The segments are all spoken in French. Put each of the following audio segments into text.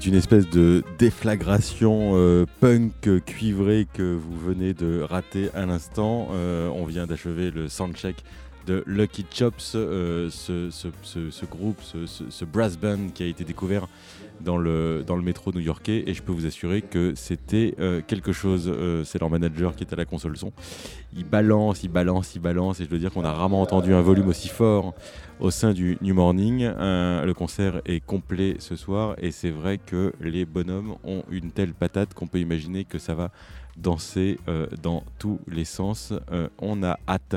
C'est une espèce de déflagration euh, punk cuivrée que vous venez de rater à l'instant. Euh, on vient d'achever le soundcheck de Lucky Chops, euh, ce, groupe, ce brass band qui a été découvert dans le, métro new-yorkais et je peux vous assurer que c'était euh, quelque chose. Euh, c'est leur manager qui est à la console son. Il balance, il balance, il balance et je dois dire qu'on a rarement entendu un volume aussi fort au sein du New Morning. Euh, le concert est complet ce soir et c'est vrai que les bonhommes ont une telle patate qu'on peut imaginer que ça va danser euh, dans tous les sens. Euh, on a hâte.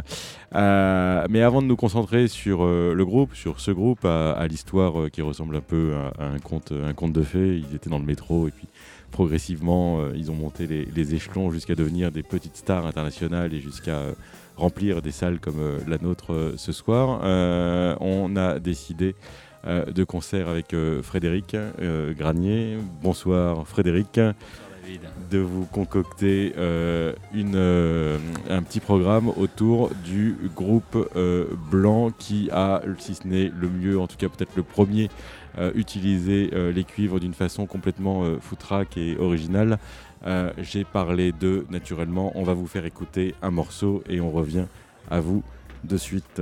Euh, mais avant de nous concentrer sur le groupe, sur ce groupe, à, l'histoire qui ressemble un peu à, un, conte, un conte de fées, ils étaient dans le métro et puis progressivement, ils ont monté les, échelons jusqu'à devenir des petites stars internationales et jusqu'à remplir des salles comme la nôtre ce soir. On a décidé de concert avec Frédéric Granier. Bonsoir Frédéric de vous concocter euh, euh, un petit programme autour du groupe euh, blanc qui a, si ce n'est le mieux, en tout cas peut-être le premier, utilisé les cuivres d'une façon complètement foutraque et originale. J'ai parlé de, naturellement, on va vous faire écouter un morceau et on revient à vous de suite.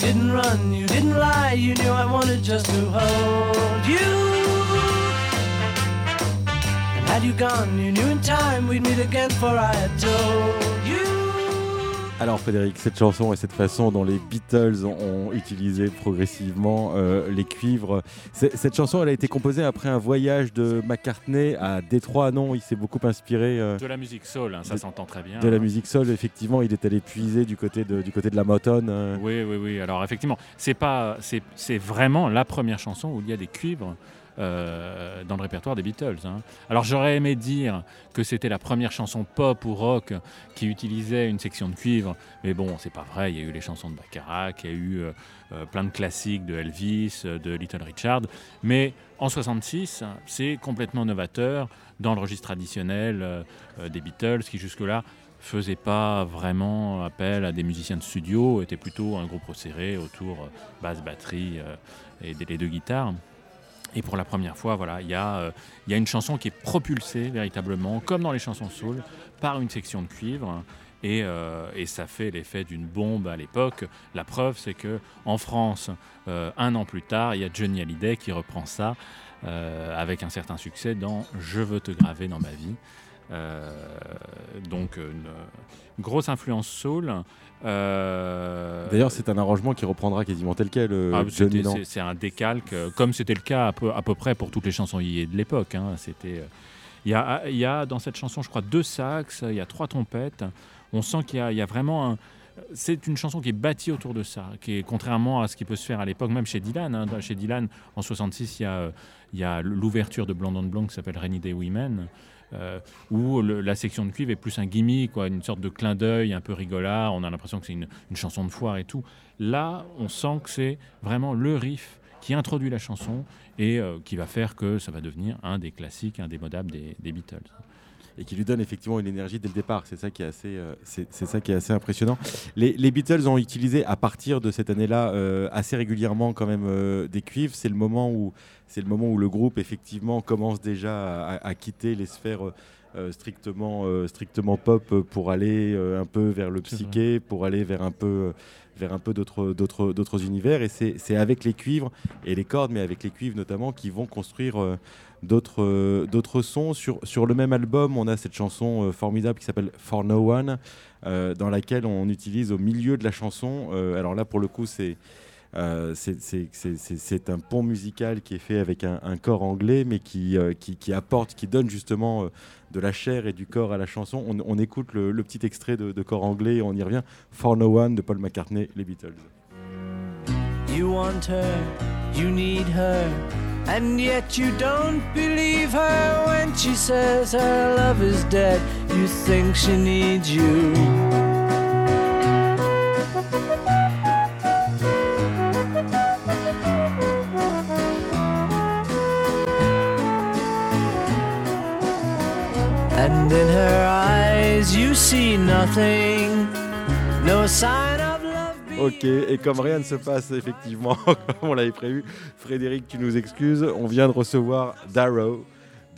didn't run, you didn't lie, you knew I wanted just to hold you. And had you gone, you knew in time we'd meet again, for I had told. Alors Frédéric, cette chanson et cette façon dont les Beatles ont utilisé progressivement euh, les cuivres, cette chanson elle a été composée après un voyage de McCartney à Détroit, non Il s'est beaucoup inspiré euh, De la musique soul, hein, ça s'entend très bien. de la musique soul, effectivement, il est allé puiser du côté de, du côté de la Motown. euh. Oui, oui, oui. Alors effectivement, c'est vraiment la première chanson où il y a des cuivres euh, dans le répertoire des Beatles. hein. Alors j'aurais aimé dire que c'était la première chanson pop ou rock qui utilisait une section de cuivre, mais bon, c'est pas vrai. Il y a eu les chansons de Baccarat, il y a eu euh, euh, plein de classiques de Elvis, de Little Richard, mais en 66, c'est complètement novateur dans le registre traditionnel des Beatles qui jusque-là faisait pas vraiment appel à des musiciens de studio, était plutôt un groupe resserré autour basse, batterie et des, les deux guitares. Et pour la première fois, voilà, il y, a, euh, il y a une chanson qui est propulsée véritablement, comme dans les chansons soul, par une section de cuivre. Et, euh, ça fait l'effet d'une bombe à l'époque. La preuve, c'est que en France, euh, un an plus tard, il y a Johnny Hallyday qui reprend ça avec un certain succès dans Je veux te graver dans ma vie. Euh, donc une, une grosse influence soul. Euh, D'ailleurs, c'est un arrangement qui reprendra quasiment tel quel. euh, ah, c'est un décalque, euh, comme c'était le cas à peu, à peu près pour toutes les chansons yé de l'époque. hein. C'était, euh, il y, a, il y a dans cette chanson, je crois, deux sax, il y a trois trompettes. On sent qu'il y a, il y a vraiment un- C'est une chanson qui est bâtie autour de ça, qui est contrairement à ce qui peut se faire à l'époque, même chez Dylan. hein. Chez Dylan, en 66, il y a, euh, il y a l'ouverture de Blonde on Blonde qui s'appelle Rainy Day Women. Euh, où la section de cuivre est plus un gimmick, quoi, une sorte de clin d'œil un peu rigolard. On a l'impression que c'est une, une chanson de foire et tout. Là, on sent que c'est vraiment le riff qui introduit la chanson et euh, qui va faire que ça va devenir un des classiques indémodables des, des Beatles. Et qui lui donne effectivement une énergie dès le départ. C'est ça qui est assez, euh, c'est ça qui est assez impressionnant. Les, les Beatles ont utilisé à partir de cette année-là euh, assez régulièrement quand même euh, des cuivres. C'est le moment où c'est le moment où le groupe effectivement commence déjà à, à quitter les sphères. strictement, strictement pop pour aller un peu vers le psyché, pour aller vers un peu, vers un peu d'autres, univers. Et c'est, avec les cuivres et les cordes, mais avec les cuivres notamment, qui vont construire euh, d'autres, euh, sons. Sur, sur le même album, on a cette chanson euh, formidable qui s'appelle For No One, euh, dans laquelle on utilise au milieu de la chanson. alors là, pour le coup, c'est Euh, c'est- un pont musical qui est fait avec un, un corps anglais, mais qui, euh, qui, qui apporte, qui donne justement euh, de la chair et du corps à la chanson. On, on écoute le, le petit extrait de, de corps anglais et on y revient. For No One de Paul McCartney, les Beatles. You want her, you need her, and yet you don't believe her when she says her love is dead. You think she needs you. See nothing, no sign of love. Ok, et comme rien ne se passe effectivement comme on l'avait prévu, Frédéric, tu nous excuses, on vient de recevoir Darrow.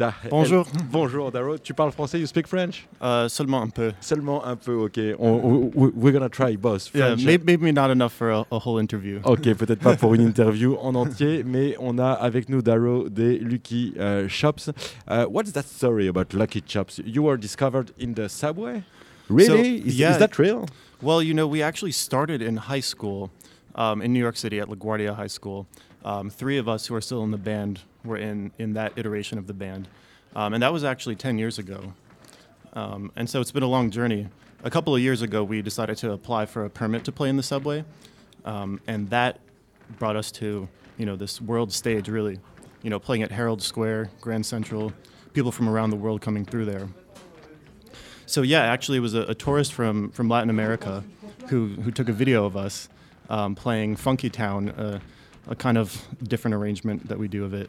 Da- Bonjour. Bonjour Darrow, tu parles français, you speak French? Uh, seulement un peu. Seulement un peu, ok. On, on- we're gonna try, boss. Yeah, French. maybe, maybe not enough for a, a whole interview. Ok, peut-être pas pour une interview en entier, mais on a avec nous Darrow des Lucky euh, Shops. Uh, what's that story about Lucky Shops? You were discovered in the subway? Really? So, is, yeah. is that real? Well, you know, we actually started in high school um, in New York City at LaGuardia High School. Um, three of us who are still in the band were in, in that iteration of the band. Um, and that was actually 10 years ago. Um, and so it's been a long journey. A couple of years ago, we decided to apply for a permit to play in the subway. Um, and that brought us to, you know, this world stage, really. You know, playing at Herald Square, Grand Central, people from around the world coming through there. So yeah, actually, it was a, a tourist from, from Latin America who, who took a video of us um, playing Funky Town, uh, a kind of different arrangement that we do of it.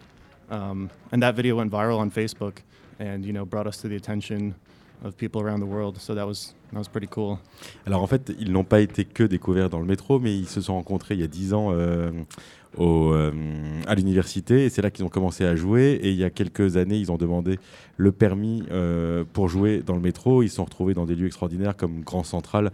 Um, and that video went viral on Facebook, and you know brought us to the attention of people around the world. So that was that was pretty cool. Alors en fait, ils n'ont pas été que découverts dans le métro, mais ils se sont rencontrés il y a 10 ans euh, au, euh, à l'université et c'est là qu'ils ont commencé à jouer. Et il y a quelques années, ils ont demandé le permis euh, pour jouer dans le métro. Ils se sont retrouvés dans des lieux extraordinaires comme Grand Central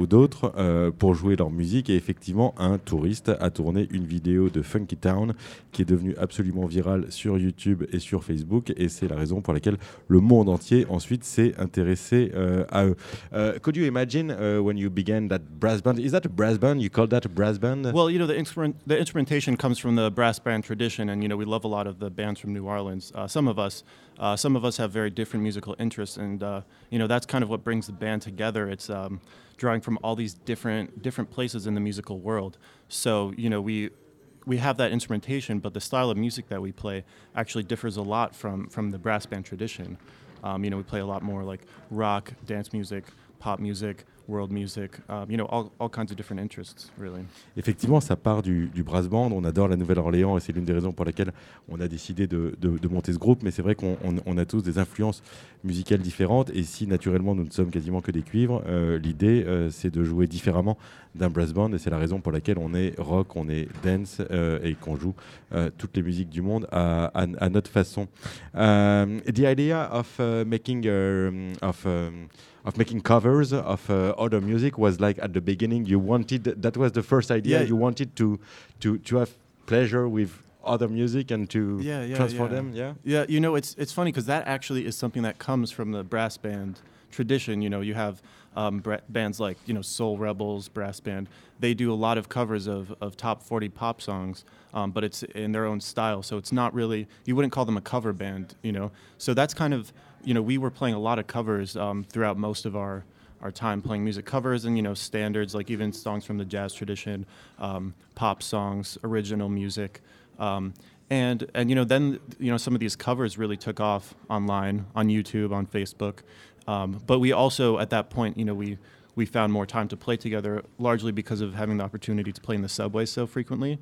ou d'autres euh, pour jouer leur musique. Et effectivement, un touriste a tourné une vidéo de Funky Town qui est devenue absolument virale sur YouTube et sur Facebook. Et c'est la raison pour laquelle le monde entier ensuite s'est intéressé euh, à eux. Uh, could you imagine uh, when you began that brass band? Is that a brass band? You call that a brass band? Well, you know the instrument the instrumentation comes from the brass band tradition, and you know we love a lot of the bands from New Orleans. Uh, some of us, uh, some of us have very different musical interests, and uh, you know that's kind of what brings the band together. Um, drawing from all these different different places in the musical world. So you know we we have that instrumentation, but the style of music that we play actually differs a lot from from the brass band tradition. Um, you know, we play a lot more like rock, dance music, pop music, world music. Um, you know, all, kinds of different interests, really. Effectivement, ça part du, brass band. On adore la Nouvelle-Orléans et c'est l'une des raisons pour laquelle on a décidé de, monter ce groupe. Mais c'est vrai qu'on on- on a tous des influences musicales différentes. Et si naturellement nous ne sommes quasiment que des cuivres, euh, l'idée euh, c'est de jouer différemment d'un brass band. Et c'est la raison pour laquelle on est rock, on est dance euh, et qu'on joue euh, toutes les musiques du monde à, à- à notre façon. Um, the idea of uh, making of um, of making covers of uh, other music was like at the beginning you wanted that was the first idea Yeah. you wanted to to to have pleasure with other music and to Yeah, yeah, transfer yeah. them yeah? Yeah, you know, it's it's funny because that actually is something that comes from the brass band tradition. You know, you have um, bands like you know Soul Rebels brass band. They do a lot of covers of, of top 40 pop songs, um, but it's in their own style. So it's not really you wouldn't call them a cover band. You know, so that's kind of you know we were playing a lot of covers um, throughout most of our our time playing music covers and you know standards like even songs from the jazz tradition, um, pop songs, original music. Um, and and you know then you know some of these covers really took off online on YouTube on Facebook, um, but we also at that point you know we we found more time to play together largely because of having the opportunity to play in the subway so frequently.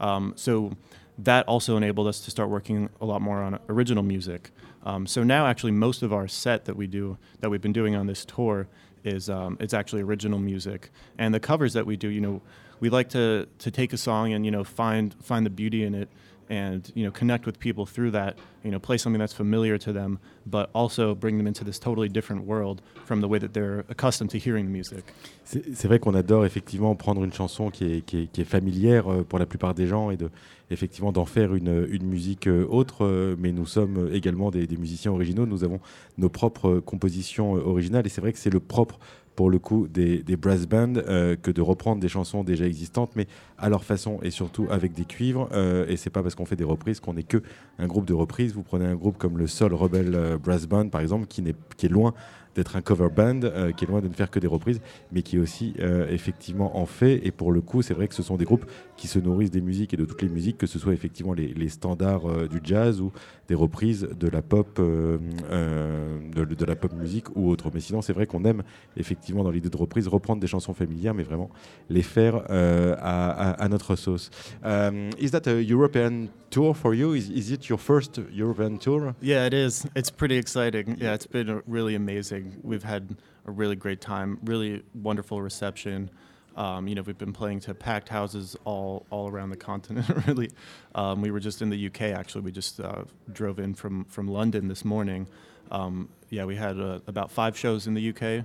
Um, so that also enabled us to start working a lot more on original music. Um, so now actually most of our set that we do that we've been doing on this tour is um, it's actually original music, and the covers that we do, you know, we like to to take a song and you know find find the beauty in it and you know connect with people through that you know play something that's familiar to them but also bring them into this totally different world from the way that they're accustomed to hearing the music C'est vrai qu'on adore effectivement prendre une chanson qui est, qui est- qui est familière euh, pour la plupart des gens et de effectivement d'en faire une, une musique euh, autre. euh, Mais nous sommes également des, des musiciens originaux. Nous avons nos propres compositions originales et c'est vrai que c'est le propre pour le coup des, brass bands euh, que de reprendre des chansons déjà existantes, mais à leur façon et surtout avec des cuivres. Euh, et c'est pas parce qu'on fait des reprises qu'on n'est que un groupe de reprises. Vous prenez un groupe comme le Sol Rebel euh, Brass Band, par exemple, qui, n'est, qui est loin d'être un cover band, euh, qui est loin de ne faire que des reprises, mais qui aussi euh, effectivement en fait. Et pour le coup, c'est vrai que ce sont des groupes qui se nourrissent des musiques et de toutes les musiques, que ce soit effectivement les, standards euh, du jazz ou des reprises de la pop, de, la pop musique ou autre. Mais sinon, c'est vrai qu'on aime effectivement dans l'idée de reprise reprendre des chansons familières, mais vraiment les faire à, notre sauce. Um, is that a European tour for you? Is, is it your first European tour? Yeah, it is. It's pretty exciting. Yeah, it's been really amazing. We've had a really great time, really wonderful reception. Um, you know, we've been playing to packed houses all all around the continent. really, um, we were just in the UK. Actually, we just uh, drove in from from London this morning. Um, yeah, we had uh, about five shows in the UK. It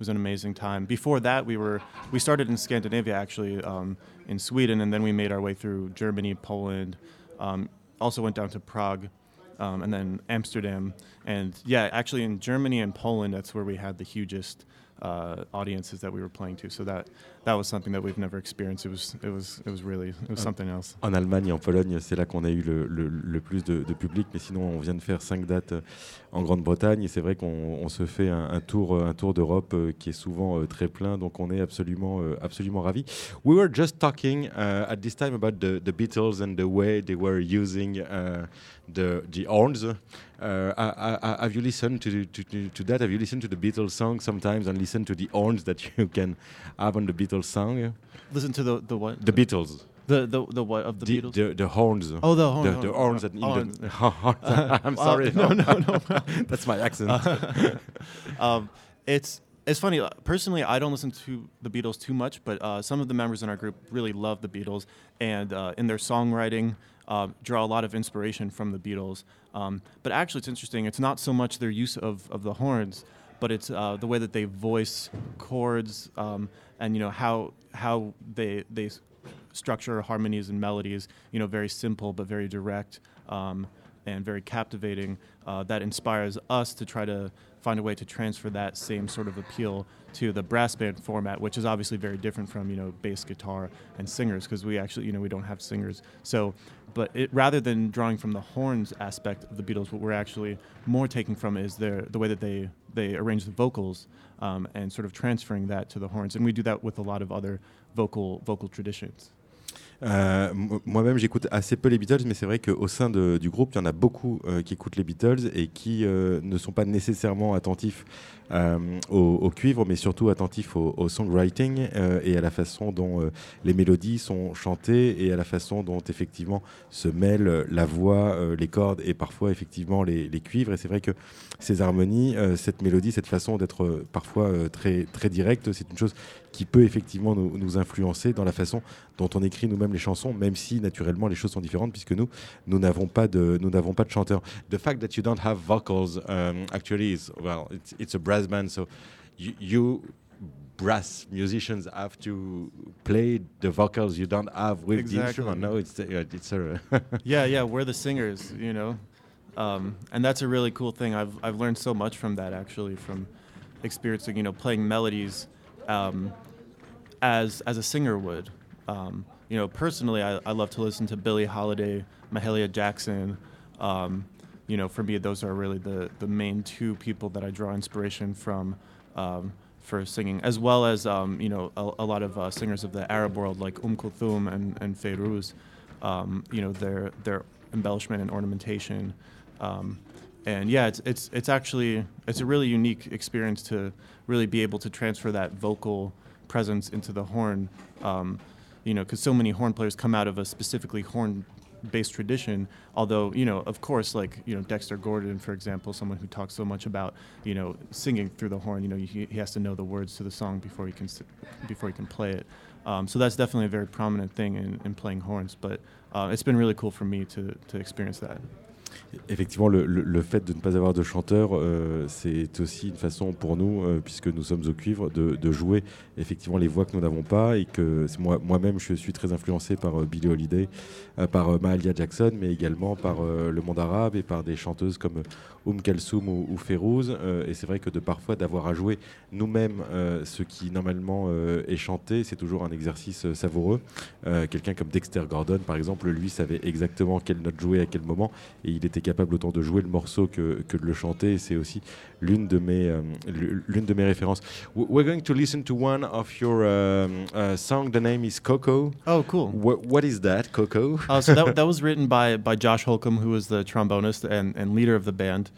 was an amazing time. Before that, we were we started in Scandinavia actually um, in Sweden, and then we made our way through Germany, Poland. Um, also went down to Prague, um, and then Amsterdam. And yeah, actually in Germany and Poland, that's where we had the hugest uh, audiences that we were playing to. So that that was something that we've never experienced. It was it was it was really it was something else. En Allemagne et en Pologne, c'est là qu'on a eu le, le- le plus de, de public. Mais sinon, on vient de faire cinq dates euh, en Grande-Bretagne. Et c'est vrai qu'on on se fait un, un tour, euh, un tour d'Europe euh, qui est souvent très plein. Donc, on est absolument, absolument ravis. We were just talking uh, at this time about the, the Beatles and the way they were using uh, the the horns. Uh, I- I- have you listened to, to, to, to that? Have you listened to the Beatles song sometimes and listened to the horns that you can have on the Beatles song? Listen to the the what The Beatles. the the, the what of the, the, Beatles. the, the horns. oh, the horn, the, the horns that horns. the horns. I'm Uh, sorry. no, no, no. That's my accent. um, it's it's funny. uh, Personally, I don't listen to the Beatles too much, but uh, some of the members in our group really love the Beatles, and uh, in their songwriting, uh, draw a lot of inspiration from the Beatles. Um, but actually, it's interesting. It's not so much their use of, of the horns, but it's uh, the way that they voice chords, um, and you know how how they they structure harmonies and melodies. You know, very simple but very direct. Um, and very captivating uh, that inspires us to try to find a way to transfer that same sort of appeal to the brass band format which is obviously very different from you know bass guitar and singers because we actually you know we don't have singers. So but it, rather than drawing from the horns aspect of the beatles what we're actually more taking from is their the way that they they arrange the vocals um, and sort of transferring that to the horns. And we do that with a lot of other vocal vocal traditions Euh, mo- Moi-même, j'écoute assez peu les Beatles, mais c'est vrai qu'au sein du groupe, il y en a beaucoup euh, qui écoutent les Beatles et qui euh, ne sont pas nécessairement attentifs au, au cuivre, mais surtout attentifs au, songwriting et à la façon dont les mélodies sont chantées et à la façon dont effectivement se mêlent la voix, les cordes et parfois effectivement les, cuivres. Et c'est vrai que ces harmonies, cette mélodie, cette façon d'être parfois très directe, c'est une chose qui peut effectivement nous, nous influencer dans la façon dont on écrit nous-mêmes les chansons, même si naturellement les choses sont différentes puisque nous, nous n'avons pas de, nous n'avons pas de chanteur. The fact that you don't have vocals um, actually is well, it's, it's a brass band, so you, you brass musicians have to play the vocals you don't have with Exactly. the instrument. No, it's uh, it's a yeah, yeah, we're the singers, you know, um, and that's a really cool thing. I've I've learned so much from that actually, from experiencing, you know, playing melodies um, as as a singer would. Um, you know, personally, I, I love to listen to Billie Holiday, Mahalia Jackson. Um, you know, for me, those are really the the main two people that I draw inspiration from. Um, for singing, as well as um, you know a, a lot of uh, singers of the Arab world like Um Kulthum and and Feyruz, um, you know their their embellishment and ornamentation, um, and yeah, it's it's it's actually it's a really unique experience to really be able to transfer that vocal presence into the horn, um, you know, because so many horn players come out of a specifically horn based tradition. Although you know of course like you know dexter gordon for example someone who talks so much about you know singing through the horn you know he, he has to know the words to the song before he can before he can play it. Um, so that's definitely a very prominent thing in, in playing horns but uh, it's been really cool for me to, to experience that Effectivement, le, le- fait de ne pas avoir de chanteur, euh, c'est aussi une façon pour nous, euh, puisque nous sommes au cuivre, de, de jouer effectivement les voix que nous n'avons pas et que moi-même, je suis très influencé par euh, Billie Holiday, euh, par Mahalia Jackson, mais également par le monde arabe et par des chanteuses comme Oum Kalsoum ou, ou et c'est vrai que de parfois d'avoir à jouer nous-mêmes ce qui normalement est chanté, c'est toujours un exercice savoureux. Quelqu'un comme Dexter Gordon, par exemple, lui savait exactement quelle note jouer à quel moment et il était capable autant de jouer le morceau que, que de le chanter. C'est aussi l'une de mes euh, l'une de mes références. We're going to listen to one of your um, uh, song. The name is Coco. Oh, cool. Wha what is that, Coco? Uh, so that, that was written by, by Josh Holcomb, who was the trombonist and, and leader of the band.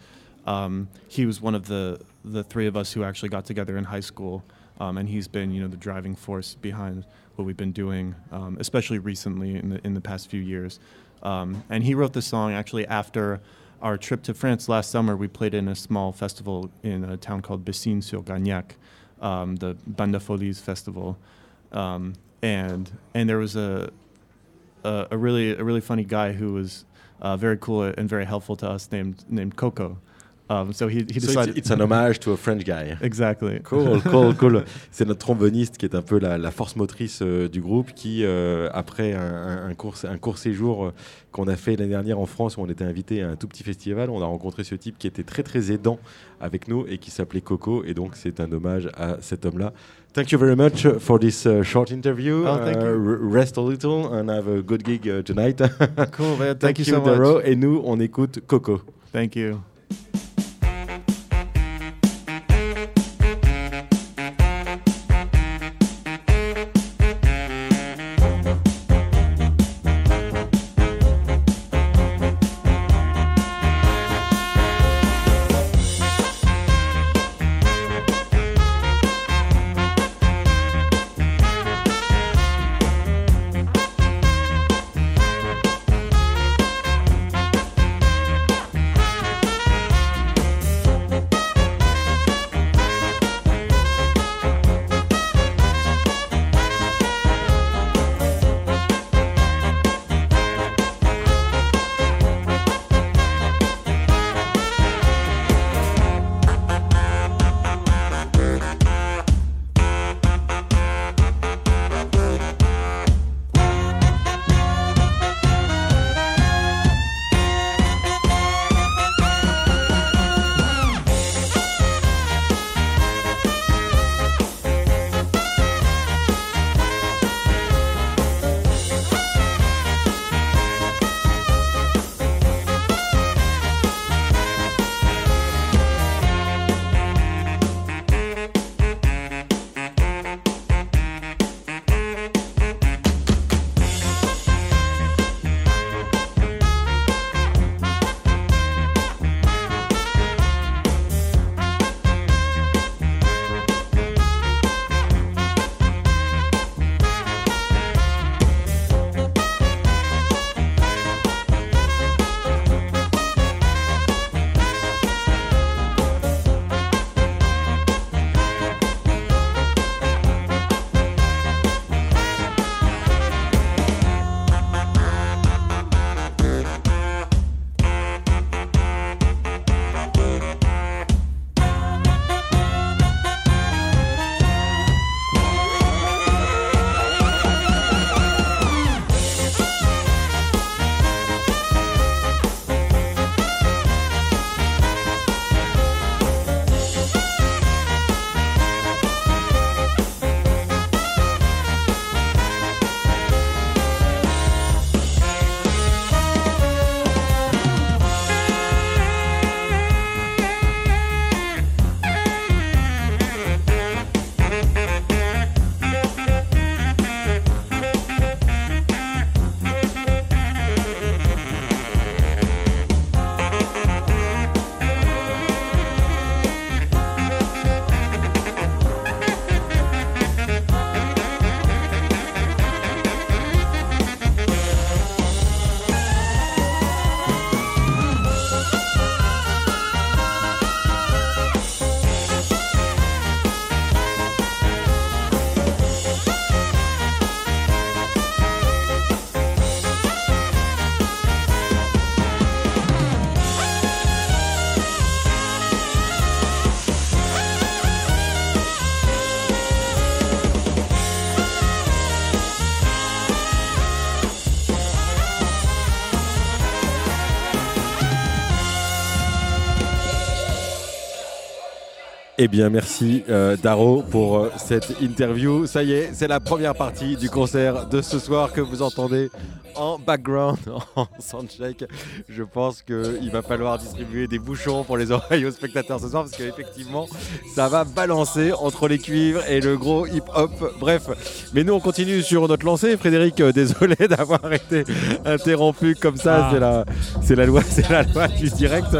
Um, he was one of the, the three of us who actually got together in high school, um, and he's been you know the driving force behind what we've been doing, um, especially recently in the in the past few years. Um, and he wrote the song actually after our trip to France last summer. We played in a small festival in a town called Bessines-sur-Gagnac, um, the Banda Folies festival, um, and and there was a a, a really a really funny guy who was uh, very cool and very helpful to us named named Coco. Um, so he he So decided it's, it's an homage to a French guy. exactly. Cool, cool, cool. C'est notre tromboniste qui est un peu la, la force motrice euh, du groupe qui, euh, après un, court, un court séjour euh, qu'on a fait l'année dernière en France où on était invité à un tout petit festival, on a rencontré ce type qui était très très aidant avec nous et qui s'appelait Coco. Et donc c'est un hommage à cet homme-là. Thank you very much for this uh, short interview. Oh, thank you. Uh, r- rest a little and have a good gig uh, tonight. Cool, man. Thank, you so much. Et nous, on écoute Coco. Thank you. Eh bien, merci euh, Daro pour euh, cette interview. Ça y est, c'est la première partie du concert de ce soir que vous entendez en background, en soundcheck. Je pense qu'il va falloir distribuer des bouchons pour les oreilles aux spectateurs ce soir parce qu'effectivement, ça va balancer entre les cuivres et le gros hip-hop. Bref, mais nous, on continue sur notre lancée. Frédéric, euh, désolé d'avoir été interrompu comme ça. Ah. C'est la, c'est la loi, c'est la loi du direct.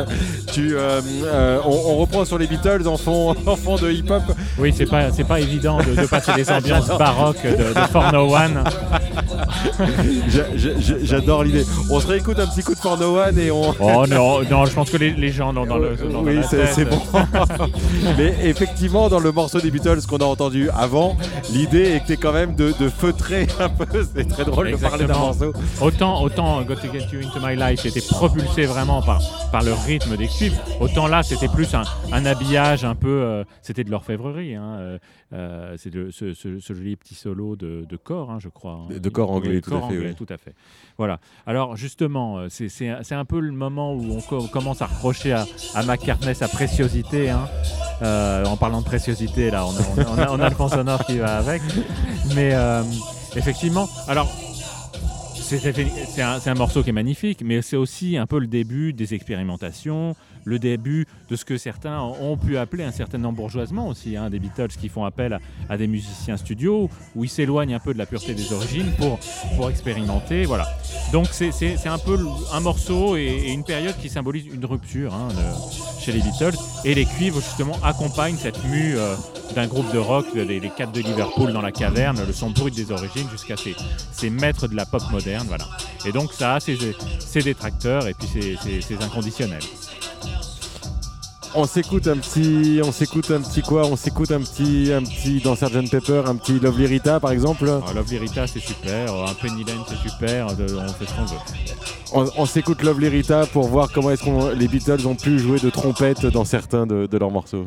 Tu, euh, euh, on, reprend sur les Beatles en fond, fond de hip-hop. Oui, c'est pas, pas évident de, passer des ambiances baroques de, de 401. J'adore l'idée. On se réécoute un petit coup de For No One et on. Oh non, non, je pense que les, les gens dans, dans le. dans oui, c'est bon. Mais effectivement, dans le morceau des Beatles qu'on a entendu avant, l'idée était quand même de, de feutrer un peu. C'est très drôle de parler d'un Exactement. morceau. Autant, autant Got to Get You Into My Life était propulsé vraiment par, par le rythme des cuivres, autant là c'était plus un, un habillage un peu. euh, c'était de l'orfèvrerie. Hein, euh, euh, c'est de- ce, ce- ce joli petit solo de, de corps, hein, je crois. hein. De corps anglais, Oui, tout à fait, anglais, oui. tout à fait. Voilà. Alors justement, euh, c'est- c'est c'est un peu le moment où on, co- commence à reprocher à, à McCartney sa préciosité. hein. Euh, en parlant de préciosité, là, on a, on a- on a- on a le sonore qui va avec. Mais euh, effectivement, alors c'est c'est un, c'est un morceau qui est magnifique, mais c'est aussi un peu le début des expérimentations, le début de ce que certains ont pu appeler un certain embourgeoisement aussi, hein, des Beatles qui font appel à, des musiciens studio, où ils s'éloignent un peu de la pureté des origines pour, pour expérimenter. Voilà. Donc c'est- un peu un morceau et, une période qui symbolise une rupture hein, chez les Beatles. Et les cuivres justement accompagnent cette mue euh, d'un groupe de rock, les, les quatre de Liverpool dans la caverne, le son brut des origines jusqu'à ces, ces maîtres de la pop moderne. Voilà. Et donc ça a ses, ses détracteurs et puis ses, ses- ses inconditionnels. On s'écoute un petit, on s'écoute un petit quoi? On s'écoute un petit, un petit dans Sgt Pepper, un petit Lovely Rita par exemple? Alors, Lovely Rita c'est super, un Penny Lane c'est super, de- on fait ce qu'on veut. On, on s'écoute Lovely Rita pour voir comment est-ce que les Beatles ont pu jouer de trompette dans certains de, de leurs morceaux.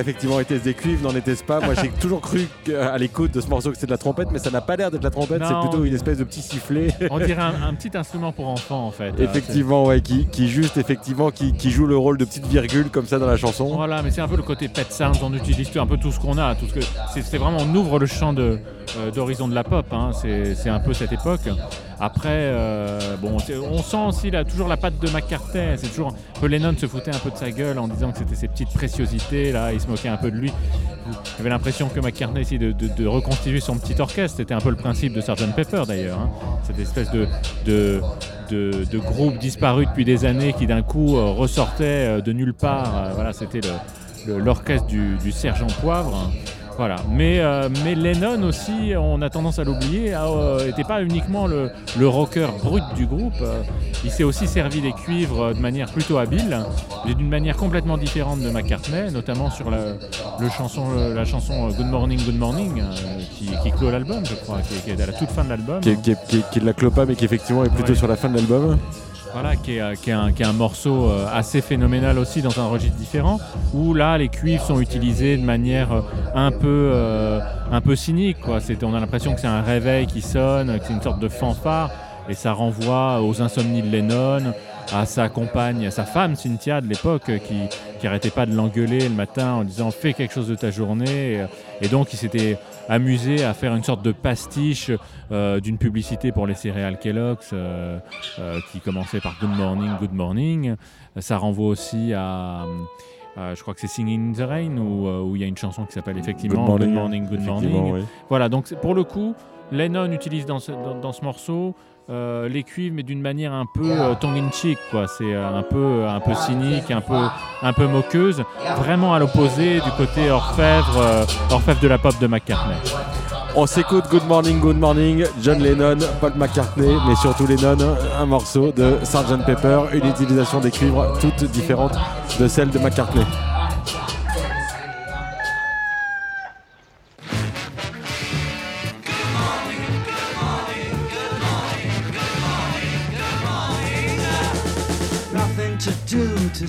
Alors effectivement, était-ce des cuivres, n'en était-ce pas? Moi j'ai toujours cru à l'écoute de ce morceau que c'était de la trompette, mais ça n'a pas l'air d'être de la trompette, c'est plutôt une espèce de petit sifflet. On dirait un, un petit instrument pour enfants en fait. Effectivement, ouais, qui, qui juste effectivement qui, qui joue le rôle de petite virgule comme ça dans la c'est- chanson. Voilà, mais c'est un peu le côté pet sounds, on utilise un peu tout ce qu'on a, tout ce que c'est c'est vraiment on ouvre le champ de euh, d'horizon de la pop, hein, c'est c'est un peu cette époque. Après, euh, bon, on sent aussi là, toujours la patte de McCartney. C'est toujours un peu Lennon se foutait un peu de sa gueule en disant que c'était ses petites préciosités. Là, il se moquait un peu de lui. J'avais l'impression que McCartney essayait de, reconstituer son petit orchestre. C'était un peu le principe de Sgt Pepper d'ailleurs. hein. Cette espèce de, de, de, de groupe disparu depuis des années qui d'un coup euh, ressortait euh, de nulle part. Euh, voilà, c'était l'orchestre du, du sergent Poivre. Voilà. Mais, euh, mais Lennon aussi, on a tendance à l'oublier, n'était pas uniquement le, le rocker brut du groupe. Euh, il s'est aussi servi des cuivres euh, de manière plutôt habile, mais d'une manière complètement différente de McCartney, notamment sur la, le chanson, euh, la chanson euh, Good Morning, Good Morning, euh, qui, qui clôt l'album, je crois, qui, est- qui est à la toute fin de l'album. Qui, qui est de la clopa, mais qui effectivement est plutôt Ouais. sur la fin de l'album. Voilà, qui est, euh, qui est un, morceau euh, assez phénoménal aussi dans un registre différent, où là les cuivres sont utilisés de manière euh, un peu, un peu cynique. Quoi. On a l'impression que c'est un réveil qui sonne, que c'est une sorte de fanfare. et ça renvoie aux insomnies de Lennon, à sa compagne, à sa femme Cynthia de l'époque, qui, qui pas de l'engueuler le matin en disant fais quelque chose de ta journée. Et donc il s'était amusé à faire une sorte de pastiche euh, d'une publicité pour les céréales Kellogg's euh, euh, qui commençait par Good Morning, Good Morning. Ça renvoie aussi à... je crois que c'est Singing in the Rain où où il y a une chanson qui s'appelle effectivement Good Morning, Good Morning. Oui. Voilà, donc pour le coup, Lennon utilise dans ce, dans, dans ce morceau euh, les cuivres, mais d'une manière un peu euh, tongue-in-cheek, quoi. C'est euh, un peu, un peu cynique, un peu, un peu moqueuse, vraiment à l'opposé du côté orfèvre, euh, orfèvre de la pop de McCartney. On s'écoute Good Morning, Good Morning, John Lennon, Paul McCartney, mais surtout Lennon, un morceau de Sgt Pepper, une utilisation des cuivres toutes différentes de celle de McCartney.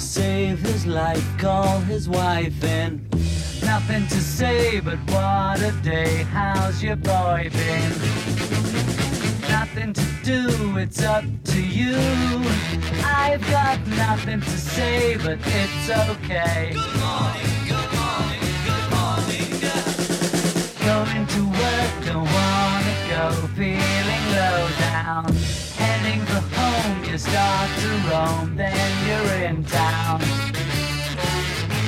Save his life, call his wife in. Nothing to say, but what a day, how's your boy been? Nothing to do, it's up to you. I've got nothing to say, but it's okay. Good morning, good morning, good morning, yeah. Going to work, don't wanna go, feeling low down. For home, you start to roam, then you're in town.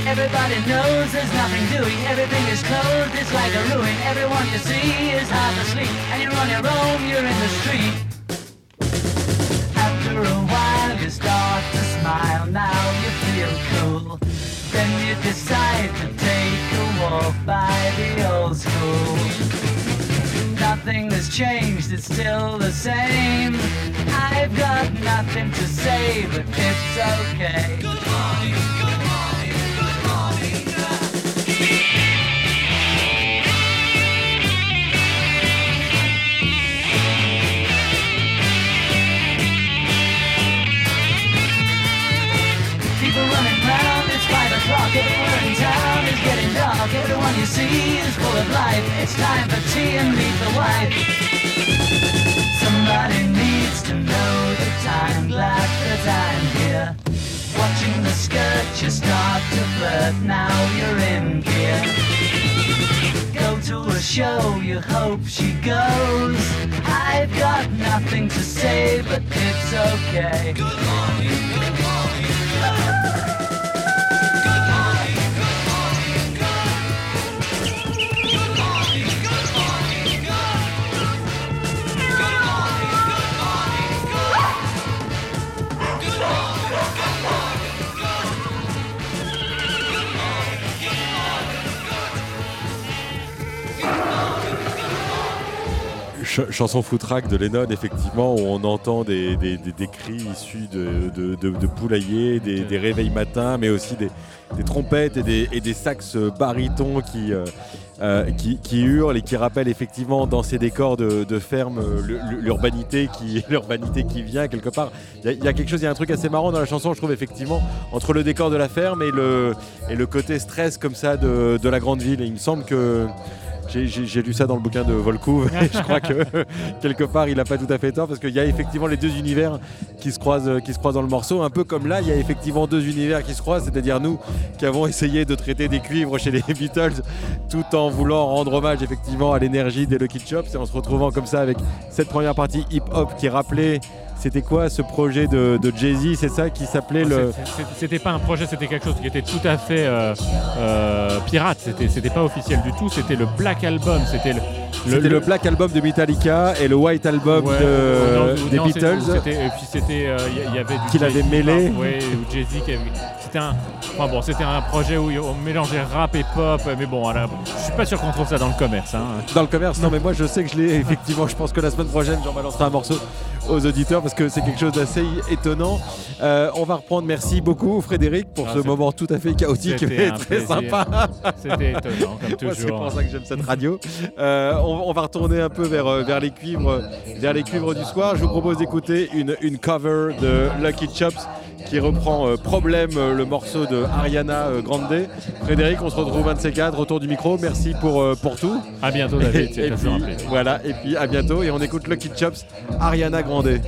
Everybody knows there's nothing doing, everything is closed, it's like a ruin. Everyone you see is half asleep, and you're on your own, you're in the street. After a while, you start to smile, now you feel cool. Then you decide to take a walk by the old school. Nothing has changed, it's still the same. I've got nothing to say, but it's okay. People running round, it's five o'clock. Everywhere in town is getting dark. Everyone you see is full of life. It's time for tea and meet the wife. Somebody needs to time. Glad that I'm here. Watching the skirt, you start to flirt. Now you're in gear. Go to a show, you hope she goes. I've got nothing to say, but it's okay. Ch- chanson footrack de Lennon, effectivement, où on entend des, des- des- cris issus de, de, poulaillers, des, réveils matins, mais aussi des, trompettes et des, et des sax barytons qui, euh, euh, qui, qui hurlent et qui rappellent effectivement dans ces décors de, ferme euh, l'u- l'u- l'urbanité qui, qui vient quelque part. Il y, a- il y a quelque chose, il y a un truc assez marrant dans la chanson, je trouve effectivement, entre le décor de la ferme et le, et le côté stress comme ça de, de la grande ville. Et il me semble que j'ai- lu ça dans le bouquin de Volkouv et je crois que quelque part il n'a pas tout à fait tort parce qu'il y a effectivement les deux univers qui se, croisent, euh, qui se croisent dans le morceau. Un peu comme là, il y a effectivement deux univers qui se croisent, c'est-à-dire nous qui avons essayé de traiter des cuivres chez les Beatles tout en voulant rendre hommage effectivement à l'énergie des Lucky Chops et en se retrouvant comme ça avec cette première partie hip-hop qui rappelait. C'était quoi ce projet de, de Jay-Z? C'est ça qui s'appelait le. C'est- C'était pas un projet, c'était quelque chose qui était tout à fait euh, euh, pirate. C'était, pas officiel du tout. C'était le Black Album. C'était le, le Black Album de Metallica et le White Album Ouais, de- non, des non, Beatles. Et puis c'était, euh, il y, il y avait du Qu'il avait Jay-Z, mêlé. enfin, ouais, ou Jay-Z qui avait- C'était un, enfin bon, c'était un projet où on mélangeait rap et pop. Mais bon, voilà, je suis pas sûr qu'on trouve ça dans le commerce. hein. Dans le commerce, non, mais moi je sais que je l'ai effectivement. Je pense que la semaine prochaine, j'en balancerai un morceau aux auditeurs parce que c'est quelque chose d'assez étonnant. Euh, on va reprendre. Merci beaucoup, Frédéric, pour Ah, ce moment tout à fait chaotique mais très plaisir. sympa. C'était étonnant comme toujours. c'est pour ça que j'aime cette radio. Euh, on, on va retourner un peu vers, euh, vers les cuivres, vers les cuivres du soir. Je vous propose d'écouter une, une cover de Lucky Chops qui reprend euh, Problème, euh, le morceau de Ariana euh, Grande. Frédéric, on se retrouve un de ces quatre autour du micro. Merci pour, pour tout. À bientôt, David. Et puis, voilà, et puis à bientôt. Et on écoute Lucky Chops, Ariana Grande.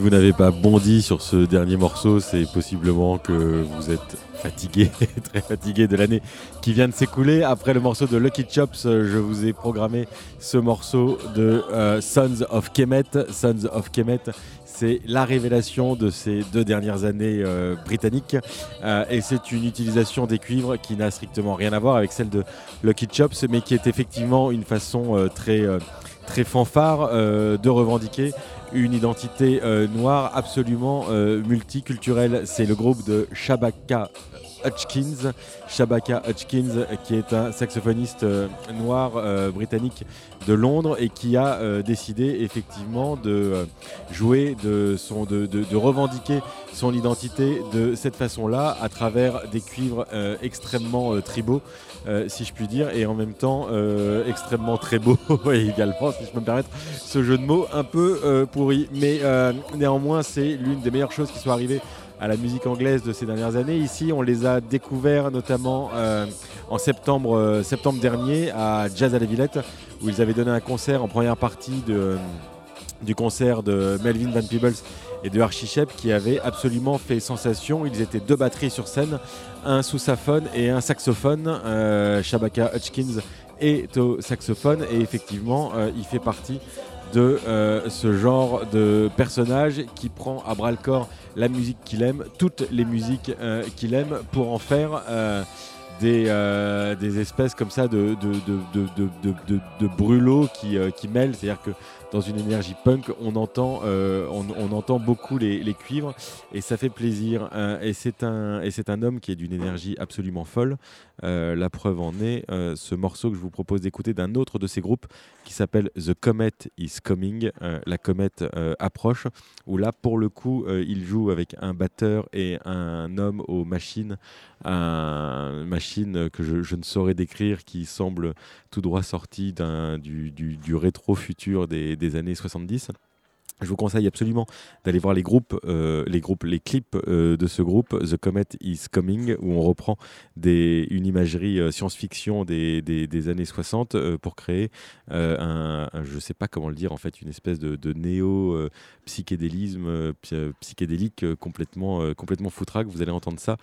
Vous n'avez pas bondi sur ce dernier morceau, c'est possiblement que vous êtes fatigué, très fatigué de l'année qui vient de s'écouler. Après le morceau de Lucky Chops, je vous ai programmé ce morceau de euh, Sons of Kemet. Sons of Kemet, c'est la révélation de ces deux dernières années euh, britanniques. Euh, et c'est une utilisation des cuivres qui n'a strictement rien à voir avec celle de Lucky Chops, mais qui est effectivement une façon très, très fanfare de revendiquer une identité euh, noire absolument euh, multiculturelle. C'est le groupe de Shabaka Hutchins, Shabaka Hutchins, qui est un saxophoniste euh, noir britannique de Londres et qui a décidé effectivement de jouer, de, revendiquer son identité de cette façon-là à travers des cuivres extrêmement tribaux, euh, si je puis dire, et en même temps euh, extrêmement très beaux également, si je peux me permettre ce jeu de mots un peu euh, pourri. Mais néanmoins, c'est l'une des meilleures choses qui soit arrivées à la musique anglaise de ces dernières années. Ici, on les a découverts notamment en septembre, septembre dernier à Jazz à la Villette, où ils avaient donné un concert en première partie de, du concert de Melvin Van Peebles et de Archie Shepp qui avait absolument fait sensation. Ils étaient deux batteries sur scène, un sous-saphone et un saxophone. Euh, Shabaka Hutchins est au saxophone et effectivement, euh, il fait partie de euh, ce genre de personnage qui prend à bras le corps la musique qu'il aime, toutes les musiques qu'il aime, pour en faire des, espèces comme ça de, brûlots qui, qui mêlent. C'est-à-dire que dans une énergie punk, on entend, euh, on, entend beaucoup les, cuivres et ça fait plaisir. Euh, et c'est un, un homme qui est d'une énergie absolument folle. Euh, la preuve en est ce morceau que je vous propose d'écouter d'un autre de ces groupes qui s'appelle The Comet is Coming. La comète approche. Où là, pour le coup, il joue avec un batteur et un homme aux machines, un machine que je, ne saurais décrire, qui semble tout droit sorti du rétro futur des, des années 70. Je vous conseille absolument d'aller voir les groupes, euh, les groupes, les clips euh, de ce groupe, The Comet is Coming, où on reprend une imagerie euh, science-fiction des, des- années 60 euh, pour créer un, un- je sais pas comment le dire, en fait, une espèce de, de néo-psychédélisme euh, psy- euh, psychédélique complètement, complètement foutraque. Vous allez entendre ça,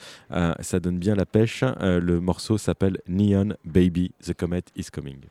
ça donne bien la pêche. Le morceau s'appelle Neon Baby, The Comet is Coming.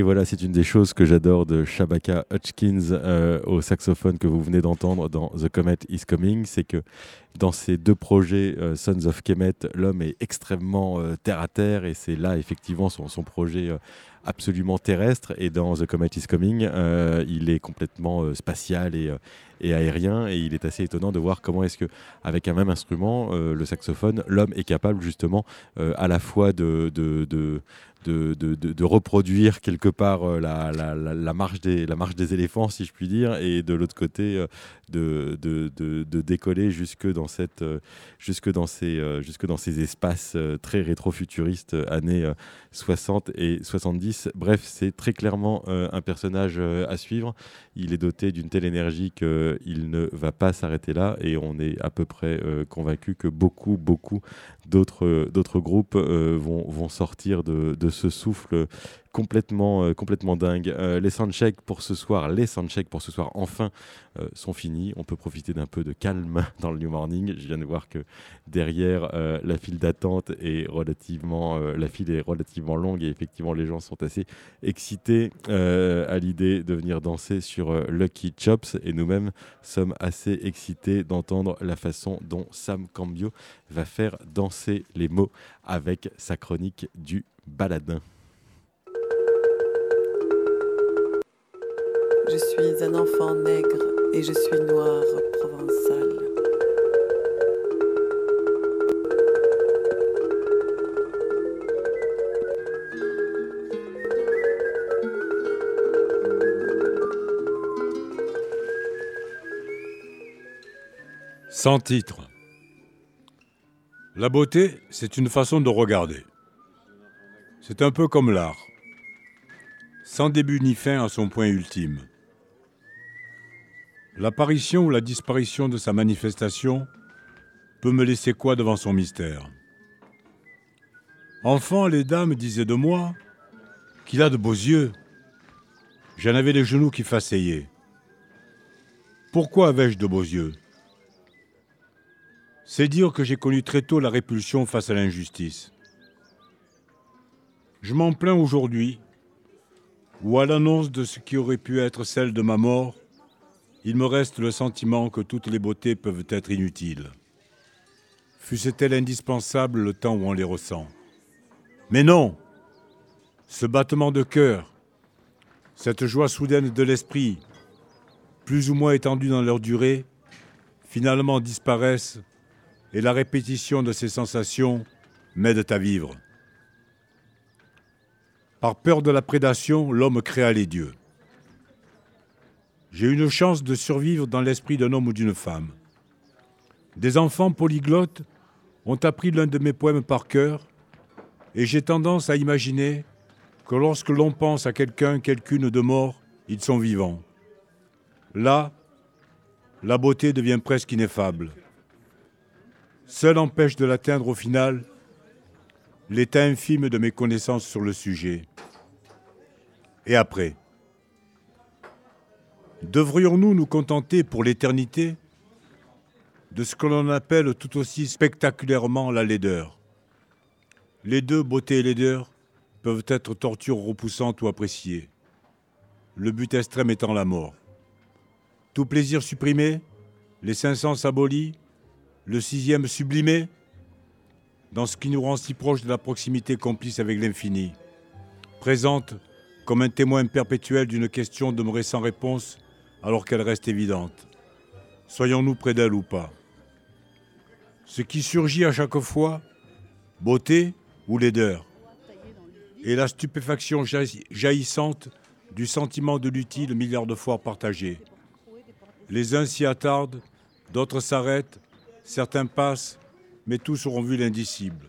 Et voilà, c'est une des choses que j'adore de Shabaka Hutchins euh, au saxophone que vous venez d'entendre dans The Comet is Coming, c'est que dans ces deux projets euh, Sons of Kemet, l'homme est extrêmement euh, terre à terre et c'est là effectivement son, son projet absolument terrestre. Et dans The Comet is Coming, il est complètement spatial et, et, aérien et il est assez étonnant de voir comment est-ce que avec un même instrument, le saxophone, l'homme est capable justement à la fois de de, reproduire quelque part euh, la, marche des, éléphants, si je puis dire, et de l'autre côté, euh, de, décoller jusque dans, cette, euh, jusque dans, ces, jusque dans ces espaces très rétro-futuristes années 60 et 70. Bref, c'est très clairement un personnage à suivre. Il est doté d'une telle énergie qu'il ne va pas s'arrêter là, et on est à peu près convaincu que beaucoup, beaucoup d'autres groupes vont, sortir de ce souffle complètement, euh, complètement dingue. Euh, les soundchecks pour ce soir, les soundchecks pour ce soir, enfin, euh, sont finis. On peut profiter d'un peu de calme dans le New Morning. Je viens de voir que derrière, la file d'attente est relativement, la file est relativement longue et effectivement, les gens sont assez excités à l'idée de venir danser sur Lucky Chops et nous-mêmes sommes assez excités d'entendre la façon dont Sam Cambio va faire danser les mots avec sa chronique du baladin. Je suis un enfant nègre et je suis noir provençal. Sans titre. La beauté, c'est une façon de regarder. C'est un peu comme l'art, sans début ni fin à son point ultime. L'apparition ou la disparition de sa manifestation peut me laisser quoi devant son mystère? Enfant, les dames disaient de moi qu'il a de beaux yeux. J'en avais les genoux qui façayaient. Pourquoi avais-je de beaux yeux? C'est dire que j'ai connu très tôt la répulsion face à l'injustice. Je m'en plains aujourd'hui, ou à l'annonce de ce qui aurait pu être celle de ma mort, il me reste le sentiment que toutes les beautés peuvent être inutiles. Fût-elle indispensable le temps où on les ressent Mais non Ce battement de cœur, cette joie soudaine de l'esprit, plus ou moins étendue dans leur durée, finalement disparaissent et la répétition de ces sensations m'aide à vivre. Par peur de la prédation, l'homme créa les dieux. J'ai une chance de survivre dans l'esprit d'un homme ou d'une femme. Des enfants polyglottes ont appris l'un de mes poèmes par cœur, et j'ai tendance à imaginer que lorsque l'on pense à quelqu'un, quelqu'une de mort, ils sont vivants. Là, la beauté devient presque ineffable. Seul empêche de l'atteindre au final l'état infime de mes connaissances sur le sujet. Et après Devrions-nous nous contenter pour l'éternité de ce que l'on appelle tout aussi spectaculairement la laideur? Les deux, beauté et laideur, peuvent être tortures repoussantes ou appréciées, le but extrême étant la mort. Tout plaisir supprimé, les cinq sens abolis, le sixième sublimé, dans ce qui nous rend si proche de la proximité complice avec l'infini, présente comme un témoin perpétuel d'une question demeurée sans réponse alors qu'elle reste évidente. Soyons-nous près d'elle ou pas Ce qui surgit à chaque fois, beauté ou laideur, et la stupéfaction jaillissante du sentiment de l'utile milliards de fois partagé. Les uns s'y attardent, d'autres s'arrêtent, certains passent, mais tous auront vu l'indicible.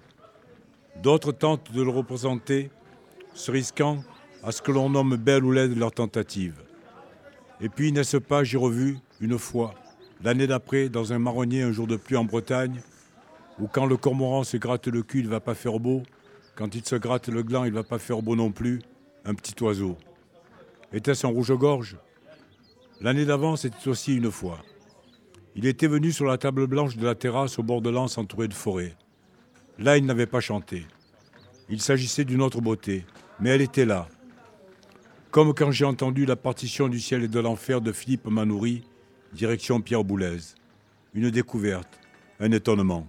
D'autres tentent de le représenter, se risquant à ce que l'on nomme belle ou laide leur tentative. Et puis, n'est-ce pas, j'ai revu une fois, l'année d'après, dans un marronnier un jour de pluie en Bretagne, où quand le cormoran se gratte le cul, il ne va pas faire beau, quand il se gratte le gland, il ne va pas faire beau non plus, un petit oiseau. Était-ce un rouge-gorge? L'année d'avant, c'était aussi une fois. Il était venu sur la table blanche de la terrasse au bord de l'anse entouré de forêt. Là, il n'avait pas chanté. Il s'agissait d'une autre beauté, mais elle était là. Comme quand j'ai entendu la partition du ciel et de l'enfer de Philippe Manoury, direction Pierre Boulez. Une découverte, un étonnement.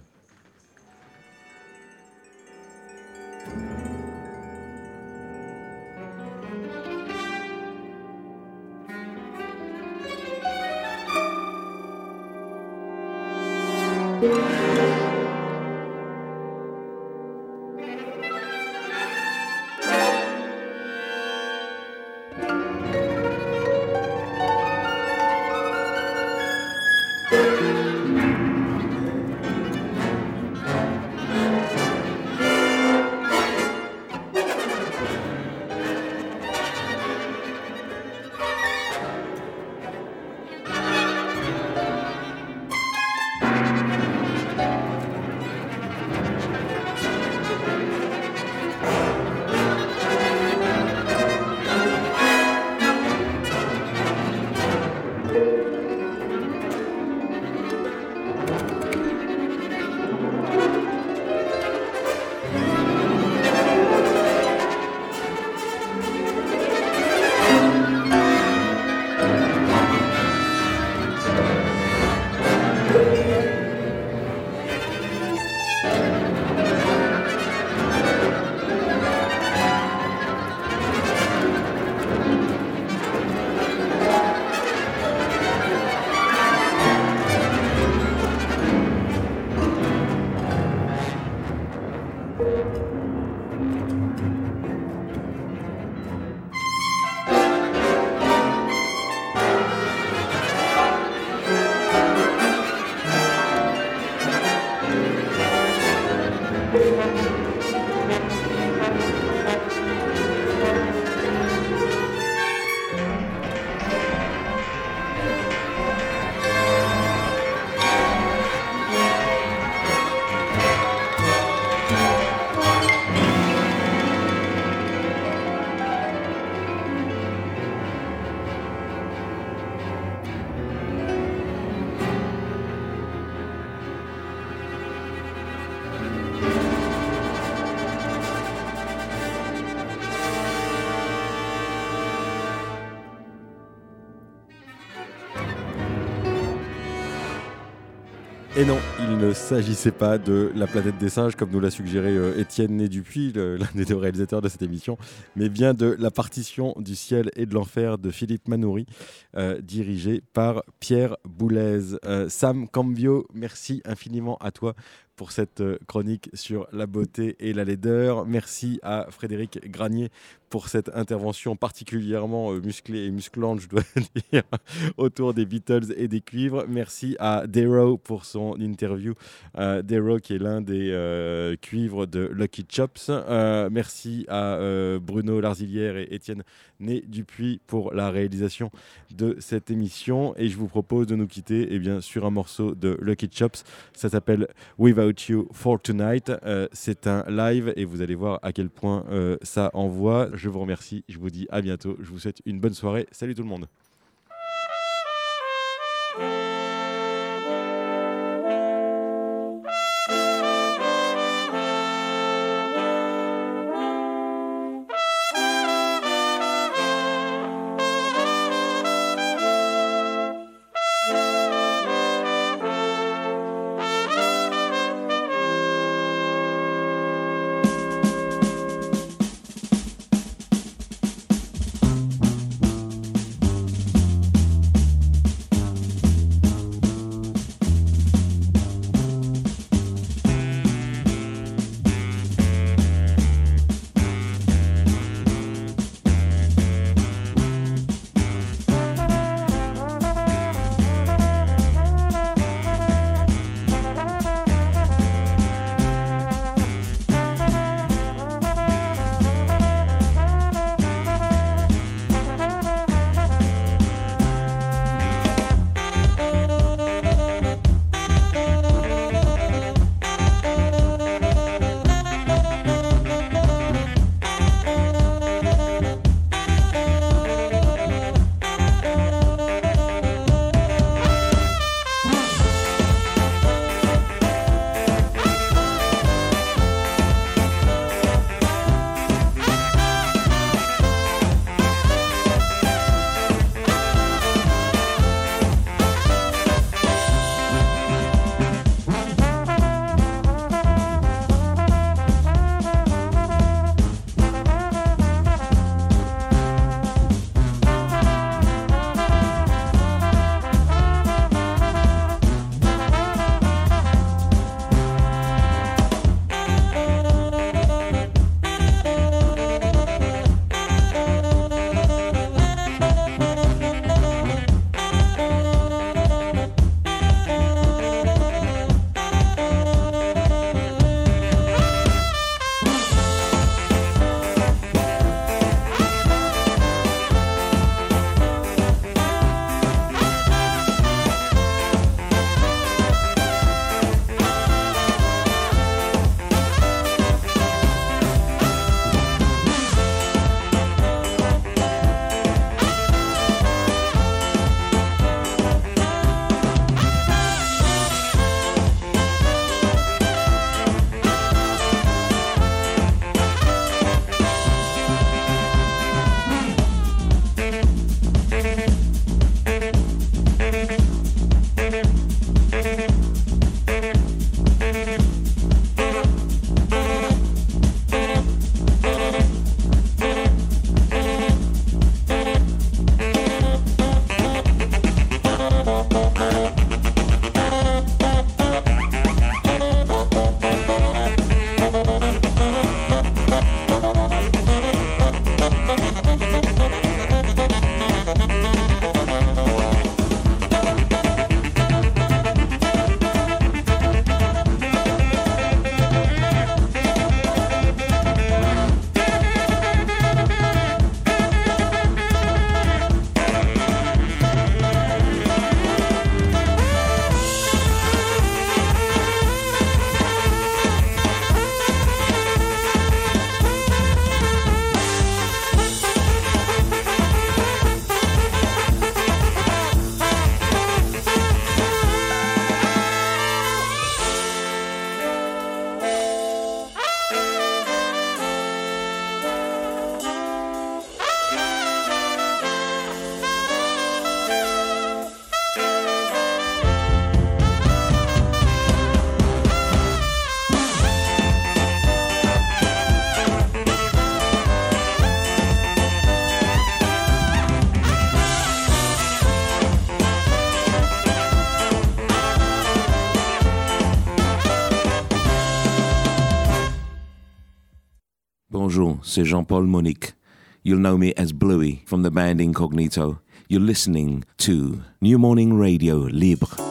Ne s'agissait pas de La planète des singes, comme nous l'a suggéré euh, Étienne Né Dupuis, le- l'un des deux réalisateurs de cette émission, mais bien de La partition du ciel et de l'enfer de Philippe Manoury, euh, dirigé par Pierre Boulez. Euh, Sam Cambio, merci infiniment à toi pour cette euh, chronique sur la beauté et la laideur. Merci à Frédéric Granier pour cette intervention particulièrement euh, musclée et musclante, je dois dire, autour des Beatles et des cuivres. Merci à Darrow pour son interview. Euh, Darrow qui est l'un des euh, cuivres de Lucky Chops. Euh, merci à Bruno Larzilière et Étienne Né Dupuis pour la réalisation de cette émission. Et je vous propose de nous quitter eh bien, sur un morceau de Lucky Chops. Ça s'appelle Without You for Tonight. C'est un live et vous allez voir à quel point ça envoie. Je vous remercie. Je vous dis à bientôt. Je vous souhaite une bonne soirée. Salut tout le monde. C'est Jean-Paul Monique. You'll know me as Bluey from the band Incognito. You're listening to New Morning Radio Libre.